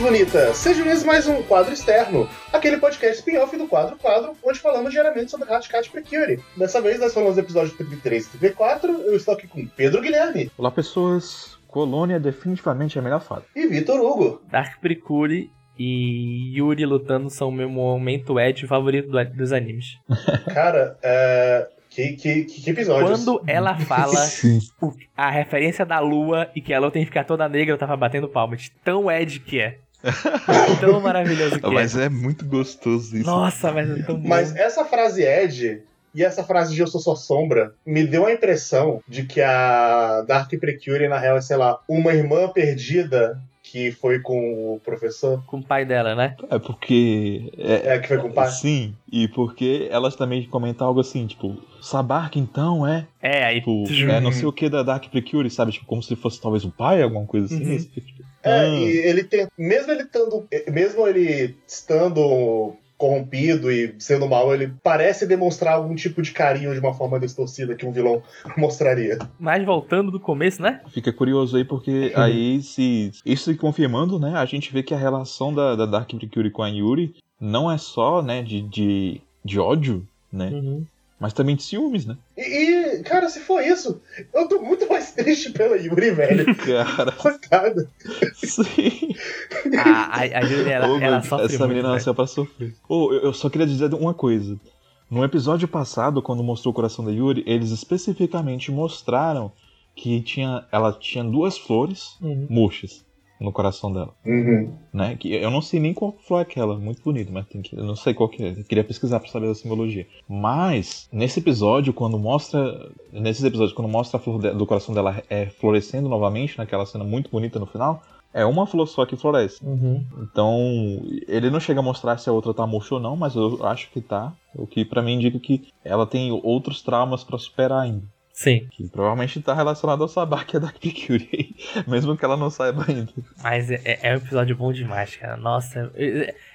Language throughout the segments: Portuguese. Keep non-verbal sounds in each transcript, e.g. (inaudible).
pessoas bonitas! Sejam bem mais um Quadro Externo, aquele podcast spin-off do Quadro Quadro, onde falamos diariamente sobre Hatcat Precure. Dessa vez nós falamos do episódio 33 e 34, eu estou aqui com Pedro Guilherme. Olá pessoas, Colônia é definitivamente a melhor fada. E Vitor Hugo. Dark Precure e Yuri lutando são o meu momento Ed favorito do, dos animes. (laughs) Cara, é... Que, que, que episódio? Quando ela fala (laughs) a referência da lua e que ela tem que ficar toda negra, eu tava batendo palmas. Tão Ed que é. (laughs) tão maravilhoso que mas é. Mas é muito gostoso isso. Nossa, mas é tão bom. Mas essa frase Ed e essa frase de Eu Sou Só Sombra me deu a impressão de que a Dark Precure, na real, é, sei lá, uma irmã perdida que foi com o professor. Com o pai dela, né? É porque. É, é que foi com o pai? Sim, e porque elas também comentam algo assim, tipo, Sabark então é. É, aí. Tipo, é não sei o que da Dark Precure, sabe? Tipo, como se fosse talvez o pai, alguma coisa assim. Uhum. Tipo, é, ah. e ele tem. Mesmo ele estando. Mesmo ele estando corrompido e sendo mal, ele parece demonstrar algum tipo de carinho de uma forma distorcida que um vilão (laughs) mostraria. Mas voltando do começo, né? Fica curioso aí, porque aí se. Isso se confirmando, né? A gente vê que a relação da, da Dark Precure com a Yuri não é só, né, de, de, de ódio, né? Uhum. Mas também de ciúmes, né? E, e, cara, se for isso, eu tô muito mais triste pela Yuri, velho. (laughs) Cara. Coitada. Sim. A, a, a Yuri, ela, Ô, ela meu, sofre Essa muito, menina nasceu pra sofrer. Ô, eu, eu só queria dizer uma coisa. No episódio passado, quando mostrou o coração da Yuri, eles especificamente mostraram que tinha, ela tinha duas flores Uhum. murchas no coração dela, Uhum. né? Que eu não sei nem qual flor é aquela, muito bonito, mas tem que, eu não sei qual que é. Eu queria pesquisar pra saber a simbologia. Mas nesse episódio, quando mostra, nesses episódios quando mostra a flor de- do coração dela é, florescendo novamente, naquela cena muito bonita no final, é uma flor só que floresce. Uhum. Então, ele não chega a mostrar se a outra tá murcha ou não, mas eu acho que tá. O que pra mim indica que ela tem outros traumas pra superar ainda. Sim. Que provavelmente tá relacionado ao Sabak e a Dark Precure, mesmo que ela não saiba ainda. Mas é, é um episódio bom demais, cara. Nossa,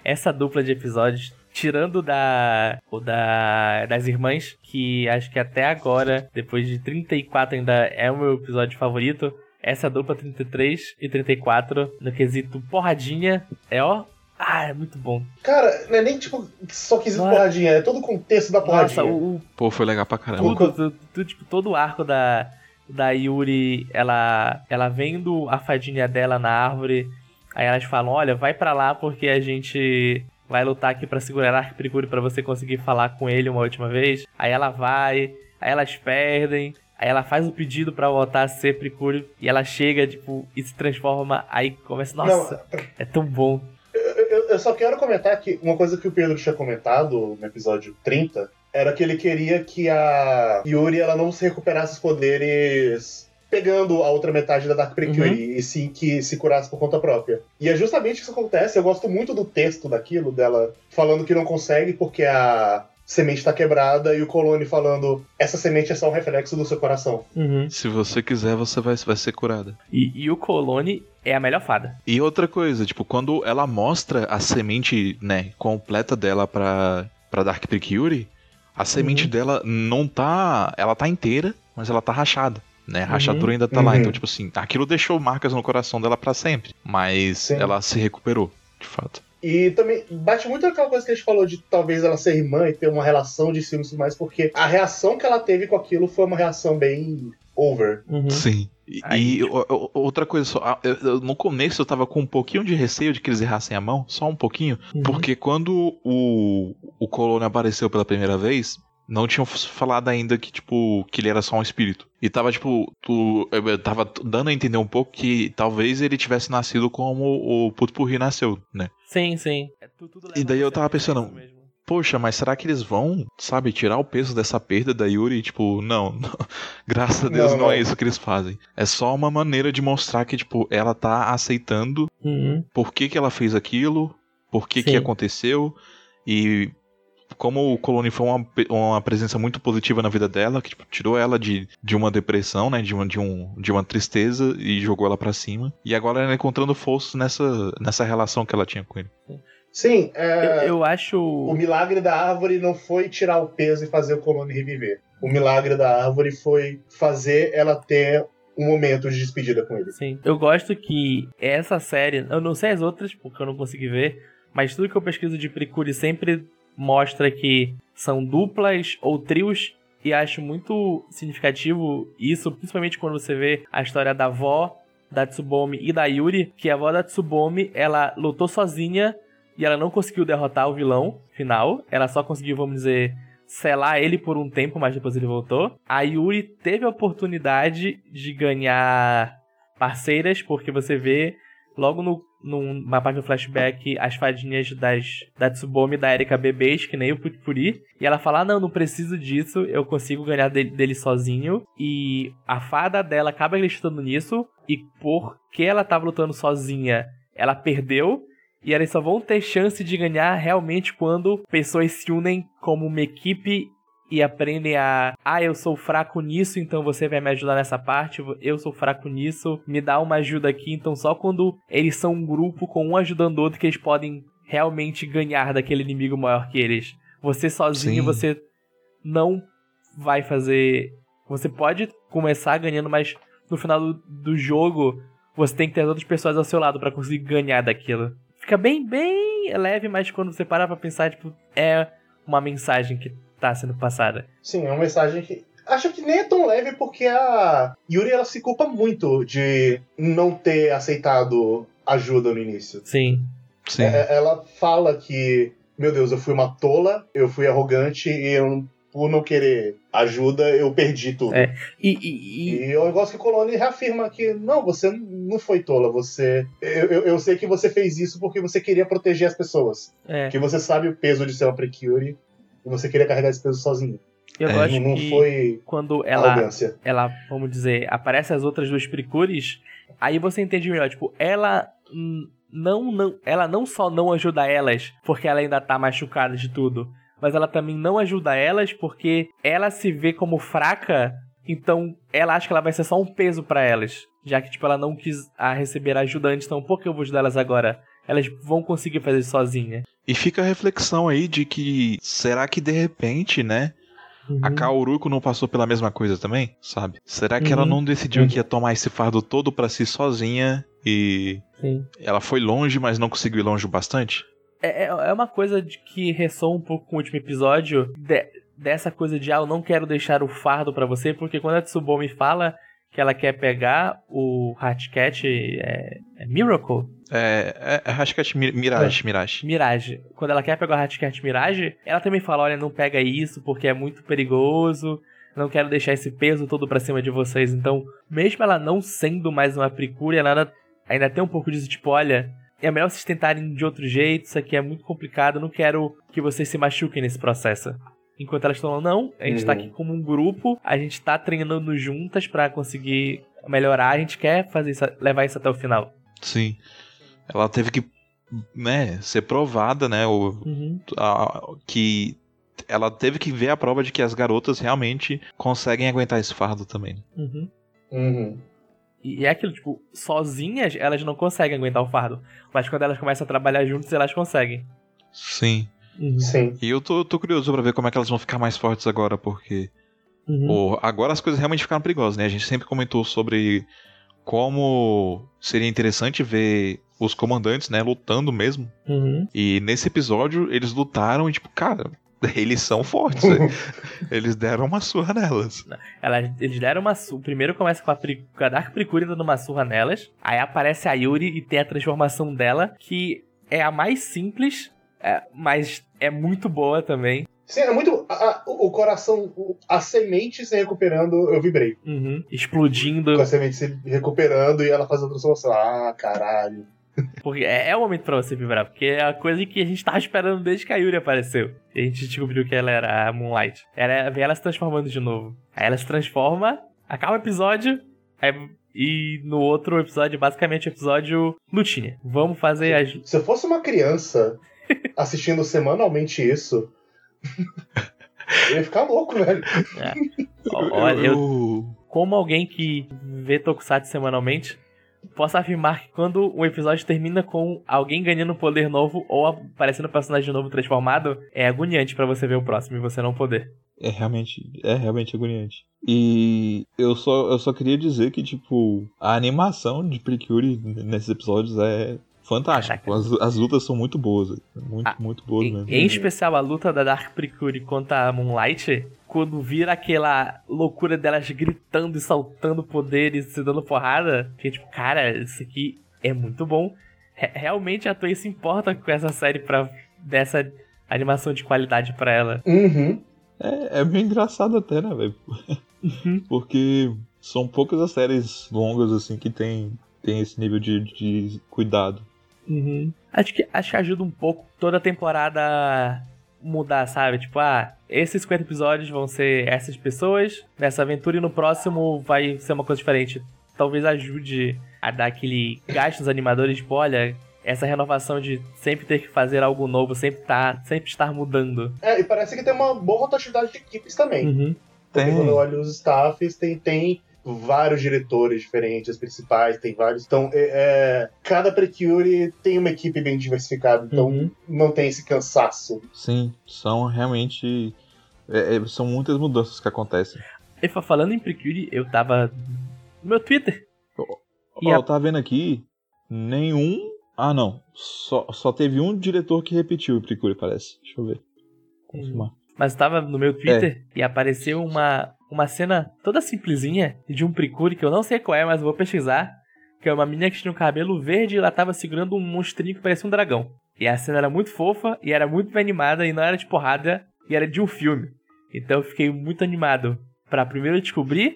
essa dupla de episódios, tirando da, o da das irmãs, que acho que até agora, depois de 34 ainda é o meu episódio favorito. Essa dupla 33 e 34, no quesito porradinha, é ó. Ah, é muito bom. Cara, não é nem tipo só quis Nossa. porradinha, é todo o contexto da porradinha. Nossa, o, Pô, foi legal pra caramba. tudo, tudo, tudo, tipo, todo o arco da, da Yuri, ela, ela vendo a fadinha dela na árvore, aí elas falam, olha, vai pra lá porque a gente vai lutar aqui pra segurar a Ark Precure pra você conseguir falar com ele uma última vez. Aí ela vai, aí elas perdem, aí ela faz o pedido pra voltar a ser Precure, e ela chega, tipo, e se transforma, aí começa, nossa, é tão bom. Eu, só quero comentar que uma coisa que o Pedro tinha comentado no episódio 30 era que ele queria que a Yuri ela não se recuperasse os poderes pegando a outra metade da Dark Precure, Uhum. e sim que se curasse por conta própria. E é justamente isso que acontece. Eu gosto muito do texto daquilo, dela falando que não consegue porque a semente tá quebrada e o Colone falando essa semente é só um reflexo do seu coração. Uhum. Se você quiser, você vai, vai ser curada. E, e o Colone é a melhor fada. E outra coisa, tipo, quando ela mostra a semente, né, completa dela pra, pra Dark Precure, a semente Uhum. dela não tá. Ela tá inteira, mas ela tá rachada. Né? A rachadura ainda tá lá. Uhum. Então, tipo assim, aquilo deixou marcas no coração dela pra sempre. Mas Sim. ela se recuperou, de fato. E também bate muito aquela coisa que a gente falou de talvez ela ser irmã e ter uma relação de ciúmes e tudo mais, porque a reação que ela teve com aquilo foi uma reação bem over. Uhum. Sim. E, e outra coisa só, eu- no começo eu tava com um pouquinho de receio de que eles errassem a mão, só um pouquinho, Uhum. porque quando o, o Colono apareceu pela primeira vez, não tinham falado ainda que, tipo, que ele era só um espírito. E tava, tipo, tu, tava dando a entender um pouco que talvez ele tivesse nascido como o Putpurri nasceu, né? Sim, sim. É tu- E daí eu tava pensando, mesmo. Poxa, mas será que eles vão, sabe, tirar o peso dessa perda da Yuri? Tipo, não, (laughs) não. graças a Deus Não, não, é não. isso que eles fazem. É só uma maneira de mostrar que, tipo, ela tá aceitando Uhum. por que, que ela fez aquilo, por que, Sim. que aconteceu, e como o Colone foi uma, uma presença muito positiva na vida dela, que tipo, tirou ela de, de uma depressão, né, de uma, de, um, de uma tristeza e jogou ela pra cima. E agora ela encontrando força nessa, nessa relação que ela tinha com ele. Sim, é, Eu, eu acho. o milagre da árvore não foi tirar o peso e fazer o Colone reviver. O milagre da árvore foi fazer ela ter um momento de despedida com ele. Sim. Eu gosto que essa série, eu não sei as outras, porque eu não consegui ver, mas tudo que eu pesquiso de Precure sempre mostra que são duplas ou trios e acho muito significativo isso, principalmente quando você vê a história da avó da Tsubomi e da Yuri, que a avó da Tsubomi, ela lutou sozinha e ela não conseguiu derrotar o vilão final, ela só conseguiu, vamos dizer, selar ele por um tempo, mas depois ele voltou. A Yuri teve a oportunidade de ganhar parceiras, porque você vê logo no, numa parte do flashback as fadinhas das, da Tsubomi da Erika bebês, que nem o Putpuri. E ela fala: ah, Não, não preciso disso, eu consigo ganhar dele, dele sozinho. E a fada dela acaba acreditando nisso, e porque ela tava lutando sozinha, ela perdeu. E eles só vão ter chance de ganhar realmente quando pessoas se unem como uma equipe e aprendem a. Ah, eu sou fraco nisso, então você vai me ajudar nessa parte. Eu sou fraco nisso, me dá uma ajuda aqui. Então, só quando eles são um grupo com um ajudando o outro que eles podem realmente ganhar daquele inimigo maior que eles. Você sozinho, Sim. você não vai fazer. Você pode começar ganhando, mas no final do, do jogo você tem que ter outras pessoas ao seu lado para conseguir ganhar daquilo fica bem, bem leve, mas quando você parar pra pensar, tipo, é uma mensagem que tá sendo passada. Sim, é uma mensagem que. Acho que nem é tão leve porque a Yuri ela se culpa muito de não ter aceitado ajuda no início. Sim. Sim. É, ela fala que, meu Deus, eu fui uma tola, eu fui arrogante e eu por não querer ajuda, eu perdi tudo. É. E, e, e... e eu gosto que o Colone reafirma que não, você não foi tola, você. Eu, eu, eu, sei que você fez isso porque você queria proteger as pessoas. É. Que você sabe o peso de ser uma Precure e você queria carregar esse peso sozinho. Eu é, gosto não que foi quando ela, ela, vamos dizer, aparece as outras duas Precures, aí você entende melhor, tipo, ela não, não, ela não só não ajuda elas porque ela ainda tá machucada de tudo, mas ela também não ajuda elas porque ela se vê como fraca, então ela acha que ela vai ser só um peso para elas, já que tipo ela não quis a receber ajuda antes, então por que eu vou ajudar elas agora? Elas vão conseguir fazer sozinha. E fica a reflexão aí de que será que de repente, né, Uhum. A Kauruko não passou pela mesma coisa também, sabe? Será que uhum. ela não decidiu uhum. que ia tomar esse fardo todo para si sozinha e Sim. ela foi longe, mas não conseguiu ir longe o bastante? É, é, é uma coisa de que ressoa um pouco com o último episódio, de, dessa coisa de, ah, eu não quero deixar o fardo para você, porque quando a Tsubomi fala que ela quer pegar o Hatcat, é, é Miracle? É, é, é Hatcat Mirage, é. Mirage. Mirage. Quando ela quer pegar o Hatcat Mirage, ela também fala, olha, não pega isso porque é muito perigoso, não quero deixar esse peso todo pra cima de vocês. Então, mesmo ela não sendo mais uma Precure, ela ainda tem um pouco disso, tipo, olha, é melhor vocês tentarem de outro jeito, isso aqui é muito complicado, não quero que vocês se machuquem nesse processo. Enquanto elas estão não, a gente tá uhum. tá aqui como um grupo, a gente tá treinando juntas para conseguir melhorar, a gente quer fazer isso, levar isso até o final. Sim. Ela teve que, né, ser provada, né, o, uhum. a, que ela teve que ver a prova de que as garotas realmente conseguem aguentar esse fardo também. Uhum. Uhum. E é aquilo, tipo, sozinhas elas não conseguem aguentar o fardo. Mas quando elas começam a trabalhar juntas, elas conseguem. Sim. Uhum. Sim. E eu tô, tô, curioso para ver como é que elas vão ficar mais fortes agora, porque. Uhum. agora as coisas realmente ficaram perigosas, né? A gente sempre comentou sobre como seria interessante ver os comandantes, né, lutando mesmo. Uhum. E nesse episódio eles lutaram e, tipo, cara, (laughs) eles são fortes. (laughs) eles deram uma surra nelas. Ela, eles deram uma surra. Primeiro começa com a, com a Dark Precure dando uma surra nelas. Aí aparece a Yuri e tem a transformação dela, que é a mais simples, é, mas é muito boa também. Sim, é muito. A, a, o coração, a semente se recuperando, eu vibrei. Uhum. Explodindo. Com a semente se recuperando e ela fazendo a transformação. Ah, caralho. Porque é, é, o momento pra você vibrar, porque é a coisa que a gente tava esperando desde que a Yuri apareceu. E a gente descobriu que ela era a Moonlight. Era ver ela se transformando de novo. Aí ela se transforma, acaba o episódio, aí, e no outro episódio, basicamente o episódio lutinha. Vamos fazer as. Se eu fosse uma criança assistindo semanalmente isso. (laughs) eu ia ficar louco, velho. É. (laughs) Olha, eu, como alguém que vê Tokusatsu semanalmente, posso afirmar que quando um episódio termina com alguém ganhando um poder novo ou aparecendo um personagem novo transformado, é agoniante para você ver o próximo e você não poder. É realmente, é realmente agoniante. E eu só, eu só queria dizer que, tipo, a animação de Precure nesses episódios é fantástica. As, as lutas são muito boas. Muito, Ah, muito boas Em, mesmo. em especial a luta da Dark Precure contra a Moonlight, quando vira aquela loucura delas gritando e saltando poderes, se dando porrada, que tipo, cara, isso aqui é muito bom. Re- realmente a Toei se importa com essa série pra dessa animação de qualidade pra ela. Uhum. É, é bem engraçado até, né, velho? (laughs) Porque são poucas as séries longas, assim, que tem, tem esse nível de, de cuidado. Acho que, acho que ajuda um pouco toda a temporada mudar, sabe? Tipo, ah, esses 50 episódios vão ser essas pessoas nessa aventura e no próximo vai ser uma coisa diferente. Talvez ajude a dar aquele gasto nos animadores, tipo, olha, essa renovação de sempre ter que fazer algo novo, sempre tá, sempre estar mudando. É, e parece que tem uma boa rotatividade de equipes também. Porque Tem. quando eu olho os staffs, tem, tem vários diretores diferentes, os principais, tem vários. Então, é, é, cada Precure tem uma equipe bem diversificada, então Uhum. não tem esse cansaço. Sim, são realmente. é, é, são muitas mudanças que acontecem. E fa- falando em Precure, eu tava no meu Twitter. (laughs) E Ó, a- eu tava vendo aqui, nenhum. Ah, não. Só, só teve um diretor que repetiu o Precure, parece. Deixa eu ver. Confirmar. Mas tava no meu Twitter e apareceu uma, uma cena toda simplesinha de um Precure que eu não sei qual é, mas vou pesquisar. Que é uma menina que tinha um cabelo verde e ela tava segurando um monstrinho que parecia um dragão. E a cena era muito fofa e era muito bem animada e não era de porrada e era de um filme. Então eu fiquei muito animado pra primeiro descobrir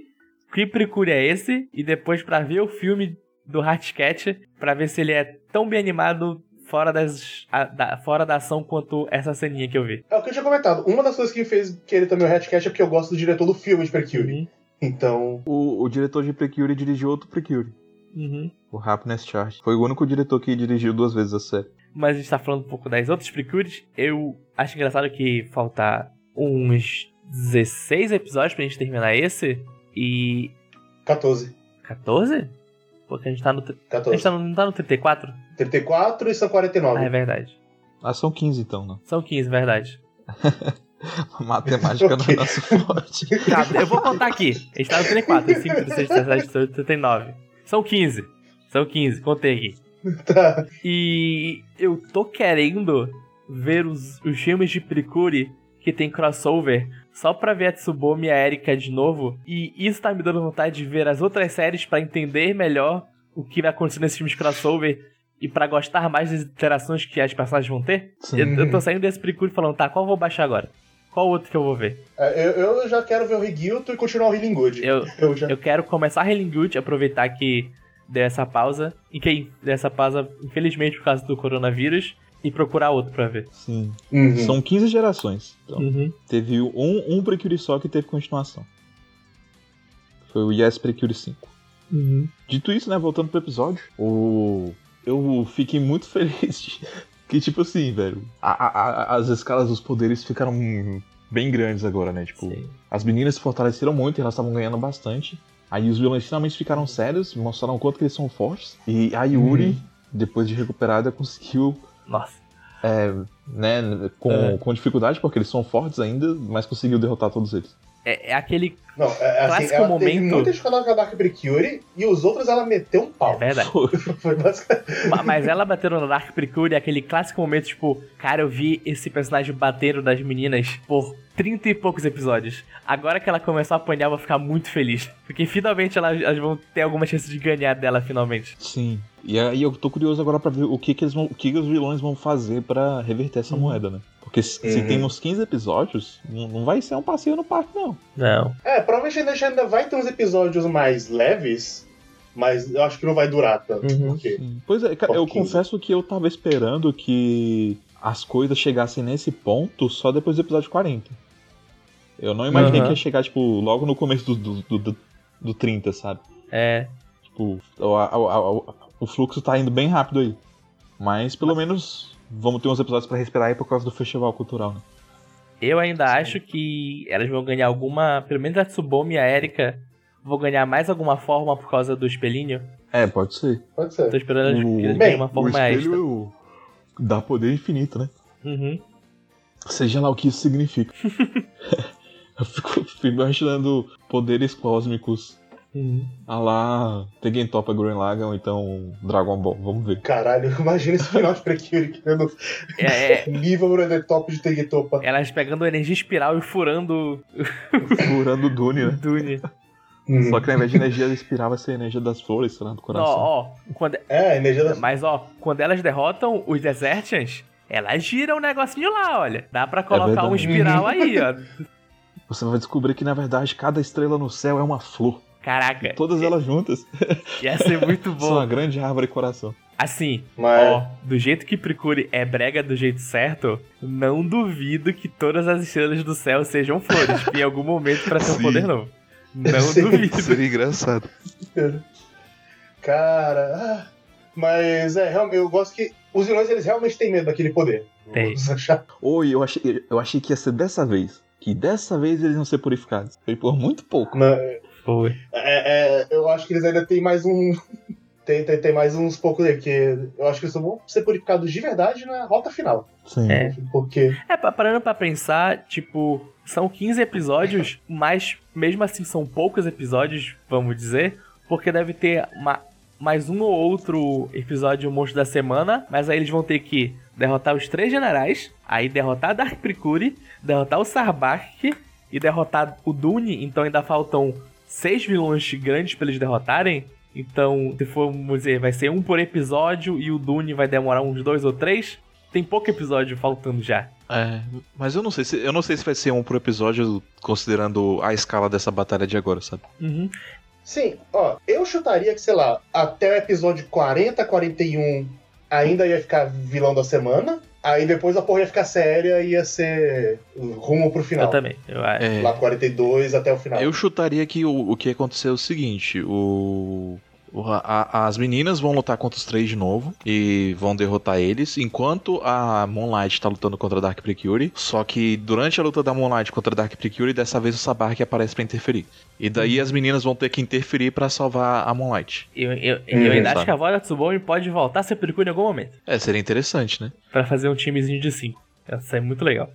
que Precure é esse e depois pra ver o filme do Hatcat pra ver se ele é tão bem animado fora, das, a- da, fora da ação quanto essa ceninha que eu vi. É o que eu tinha comentado. Uma das coisas que me fez querer também o Hatcast é porque eu gosto do diretor do filme de Precure. Uhum. Então, O, o diretor de Precure dirigiu outro Precure. Uhum. O Happiness Charge. Foi o único diretor que dirigiu duas vezes a série. Mas a gente tá falando um pouco das outras Precures. Eu acho engraçado que falta uns 16 episódios pra gente terminar esse. E. 14. 14? Porque a gente tá no. tri- A 14. gente tá no, não tá no 34? 34 e são 49. Ah, é verdade. Ah, são 15 então, né? São 15, verdade. A (laughs) matemática não é nosso forte. (laughs) Tá, eu vou contar aqui. A gente tá no 34. 5, 36, 37, 38, 39. São 15. São 15, contei aqui. Tá. E eu tô querendo ver os, os filmes de Precure que tem crossover só pra ver a Tsubomi e a Erika de novo. E isso tá me dando vontade de ver as outras séries pra entender melhor o que vai acontecer nesses filmes crossover e pra gostar mais das interações que as personagens vão ter. Sim. Eu, eu tô saindo desse Precure falando, tá, qual eu vou baixar agora? Qual outro que eu vou ver? É, Eu, eu já quero ver o Rigilto e continuar o Healing Good. Eu, (laughs) Eu já... eu quero começar Healing Good, aproveitar que deu essa pausa. E que deu essa pausa, infelizmente, por causa do coronavírus. E procurar outro pra ver. Sim. Uhum. São 15 gerações. Então, Uhum. teve um, um Precure só que teve continuação. Foi o Yes Precure 5. Uhum. Dito isso, né, voltando pro episódio, o... eu fiquei muito (laughs) feliz de... que, tipo assim, velho, a- a- a- as escalas dos poderes ficaram bem grandes agora, né? Tipo, Sim. as meninas se fortaleceram muito e elas estavam ganhando bastante. Aí os vilões finalmente ficaram sérios, mostraram o quanto que eles são fortes. E a Yuri, depois de recuperada, (laughs) conseguiu, Nossa. né, com, É. com dificuldade, porque eles são fortes ainda, mas conseguiu derrotar todos eles. É, é aquele. Não, é, assim, Clássico ela teve momento. muita dificuldade com a Dark Precure e os outros ela meteu um É pau. verdade. (laughs) Foi basicamente. Ma- Mas ela batendo no Dark Precure é aquele clássico momento, tipo, cara, eu vi esse personagem batendo das meninas por 30 e poucos episódios. Agora que ela começou a apanhar, eu vou ficar muito feliz. Porque finalmente elas, elas vão ter alguma chance de ganhar dela, finalmente. Sim. E aí eu tô curioso agora pra ver o que que, eles vão, o que, que os vilões vão fazer pra reverter essa Uhum. moeda, né? Porque se, se Uhum. temos 15 episódios, não, não vai ser um passeio no parque, não. Não. É, provavelmente ainda, ainda vai ter uns episódios mais leves, mas eu acho que não vai durar tanto. Uhum. Porque... Pois é, cara, eu confesso que eu tava esperando que as coisas chegassem nesse ponto só depois do episódio 40. Eu não imaginei Aham. que ia chegar, tipo, logo no começo do, do, do, do, do 30, sabe? É. Tipo, o, a- a- a- o fluxo tá indo bem rápido aí. Mas pelo menos vamos ter uns episódios pra respirar aí por causa do festival cultural, né? Eu ainda acho que elas vão ganhar alguma. Pelo menos a Tsubomi e a Erika vão ganhar mais alguma forma por causa do espelhinho. É, pode ser. Pode ser. Tô esperando elas O- ganhem uma O forma extra. espelho dá poder infinito, né? Uhum. Seja lá o que isso significa. (laughs) (laughs) Eu fico, fico imaginando poderes cósmicos Uhum. a lá Tekken Topa Gurren Lagann ou então Dragon Ball. Vamos ver. Caralho, (laughs) imagina esse final de Precure criando É, é, (laughs) nível Brother Top de Tegetopa. elas pegando energia espiral e furando (laughs) Furando o Dune, né? Dune. Hum. Só que ao invés de energia espiral vai ser a energia das flores, sei lá, do Ó, coração. ó, quando, É, a energia da. mas ó, quando elas derrotam os Desertians, elas giram o negocinho lá, olha. Dá pra colocar um verdade. espiral aí, ó. Você vai descobrir que na verdade cada estrela no céu é uma flor. Caraca, Todas elas juntas (laughs) ia ser muito são uma bom. grande árvore coração. Assim, Mas. ó, do jeito que Precure é brega do jeito certo, não duvido que todas as estrelas do céu sejam flores em algum momento pra ter um poder novo. Não Sim. duvido. Seria engraçado. Cara. ah, Mas é, realmente, eu gosto que os vilões eles realmente têm medo daquele poder. Tem. Oi, eu achei, eu achei que ia ser dessa vez. Que dessa vez eles iam ser purificados. Foi por muito pouco. Não, Foi. é, é, eu acho que eles ainda têm mais um. (laughs) Tem, tem, tem mais uns poucos aí, que eu acho que eles só vão ser purificados de verdade na rota final. Sim. É. Porque. É, pa- parando pra pensar, tipo, são 15 episódios, (laughs) mas mesmo assim são poucos episódios, vamos dizer, porque deve ter uma- mais um ou outro episódio monstro da semana, mas aí eles vão ter que derrotar os três generais, aí derrotar Dark Precure, derrotar o Sarbak e derrotar o Dune, então ainda faltam seis vilões grandes pra eles derrotarem. Então, se formos dizer, vai ser um por episódio e o Dune vai demorar uns dois ou três. Tem pouco episódio faltando já. É, mas eu não sei se eu não sei se vai ser um por episódio considerando a escala dessa batalha de agora, sabe? Uhum. Sim, ó, eu chutaria que, sei lá, até o episódio 40, 41 ainda ia ficar vilão da semana. Aí depois a porra ia ficar séria e ia ser rumo pro final. Eu também. Eu, acho. É, Lá 42 até o final. eu chutaria que o, o que aconteceu é o seguinte: o, o- a- a- as meninas vão lutar contra os três de novo e vão derrotar eles, enquanto a Moonlight tá lutando contra a Dark Precure. Só que durante a luta da Moonlight contra a Dark Precure, dessa vez o Sabark aparece pra interferir. E daí as meninas vão ter que interferir pra salvar a Moonlight. Eu, eu, eu ainda sabe. acho que a voz da Tsubone pode voltar a ser Precure em algum momento. É, seria interessante, né? Pra fazer um timezinho de 5. Isso é muito legal.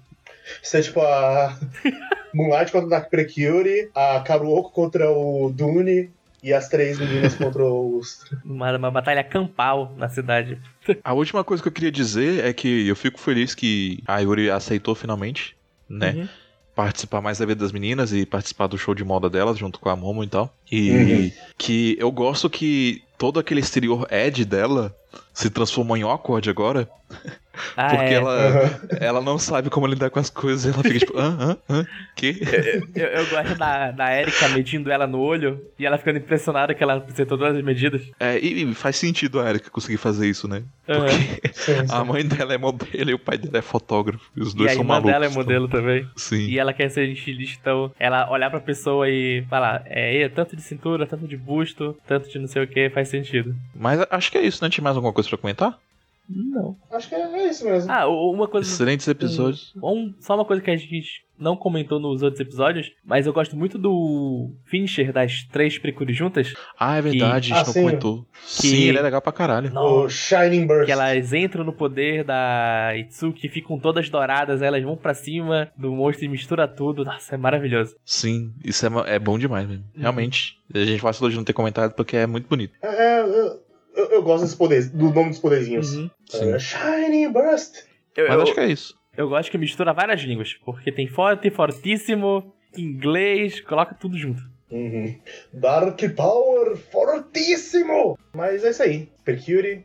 Isso é tipo a (laughs) Moonlight contra o Dark Precure, a Karuoko contra o Dune e as três meninas contra os. Uma, uma batalha campal na cidade. A última coisa que eu queria dizer é que eu fico feliz que a Yuri aceitou finalmente, né? Uhum. Participar mais da vida das meninas e participar do show de moda delas junto com a Momo e tal. E Uhum. que eu gosto que todo aquele exterior Ed dela se transformou em awkward agora. Ah, porque é. ela, Aham. ela não sabe como lidar com as coisas. Ela fica tipo, hã, hã, hã, que? (laughs) Eu, eu gosto da, da Erika medindo ela no olho e ela ficando impressionada que ela acertou todas as medidas. É, e, e faz sentido a Erika conseguir fazer isso, né? Aham. Porque Sim, sim. a mãe dela é modelo e o pai dela é fotógrafo. E os E dois a são irmã malucos. dela é então- modelo também. Sim. E ela quer ser estilista, então ela olhar pra pessoa e falar, é, é tanto de cintura, tanto de busto, tanto de não sei o que, faz sentido. Mas acho que é isso, né? Tinha mais alguma coisa pra comentar? Não. Acho que é, é isso mesmo. Ah, uma coisa. Excelentes episódios. Um- só uma coisa que a gente não comentou nos outros episódios, mas eu gosto muito do finisher das três Precure juntas. Ah, é verdade, Ah, a gente sim. não comentou. Que- Sim, ele é legal pra caralho. O Shining Burst. Que elas entram no poder da Itsuki, ficam todas douradas, elas vão pra cima do monstro e mistura tudo. Nossa, é maravilhoso. Sim, isso é, é bom demais mesmo. Realmente. A gente vacilou de não ter comentado porque é muito bonito. É, é, eu, eu, gosto desse poder, do nome dos poderzinhos. Uhum. É, Shining Burst. Eu, Mas eu, acho que é isso. eu gosto que mistura várias línguas, porque tem forte, fortíssimo, inglês, coloca tudo junto. Uhum. Dark Power fortíssimo! Mas é isso aí. Precure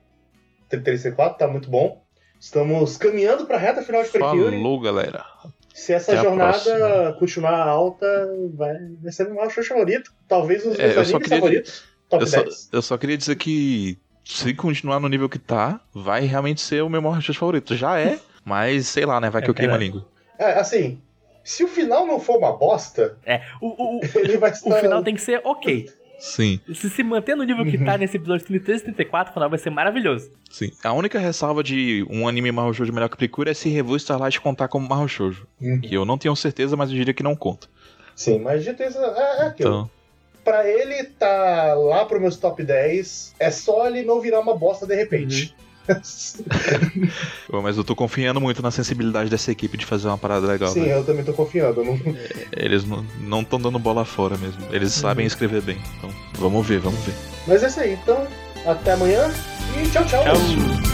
33C4 tá muito bom. Estamos caminhando pra reta final de Precure. Falou, galera. Se essa Até jornada continuar alta, vai, vai ser o meu show favorito. Talvez um dos É, meus animes queria- favoritos. Top Eu só, 10. eu só queria dizer que se continuar no nível que tá, vai realmente ser o meu maior favorito. Já é, mas sei lá, né? Vai que É eu queimo a língua. É, assim, se o final não for uma bosta, É, o, o, o- (laughs) ele vai o estar... final tem que ser ok. Sim, Se se manter no nível que tá nesse episódio 33 e 34, o final vai ser maravilhoso. sim. A única ressalva de um anime Mahou Shoujo melhor que Precure é se Revu Starlight contar como Mahou Shoujo. Uhum. Que eu não tenho certeza, mas eu diria que não conta. Sim, mas dito isso, é, é aquilo. Então, Pra ele tá lá pro meus top 10, é só ele não virar uma bosta de repente. (laughs) Pô, Mas eu tô confiando muito na sensibilidade dessa equipe de fazer uma parada legal. Sim, velho. eu também tô confiando. Não... Eles não- não estão dando bola fora mesmo. Eles Uhum. sabem escrever bem. Então, vamos ver, vamos ver. Mas é isso aí. Então, até amanhã e tchau, tchau. Tchau.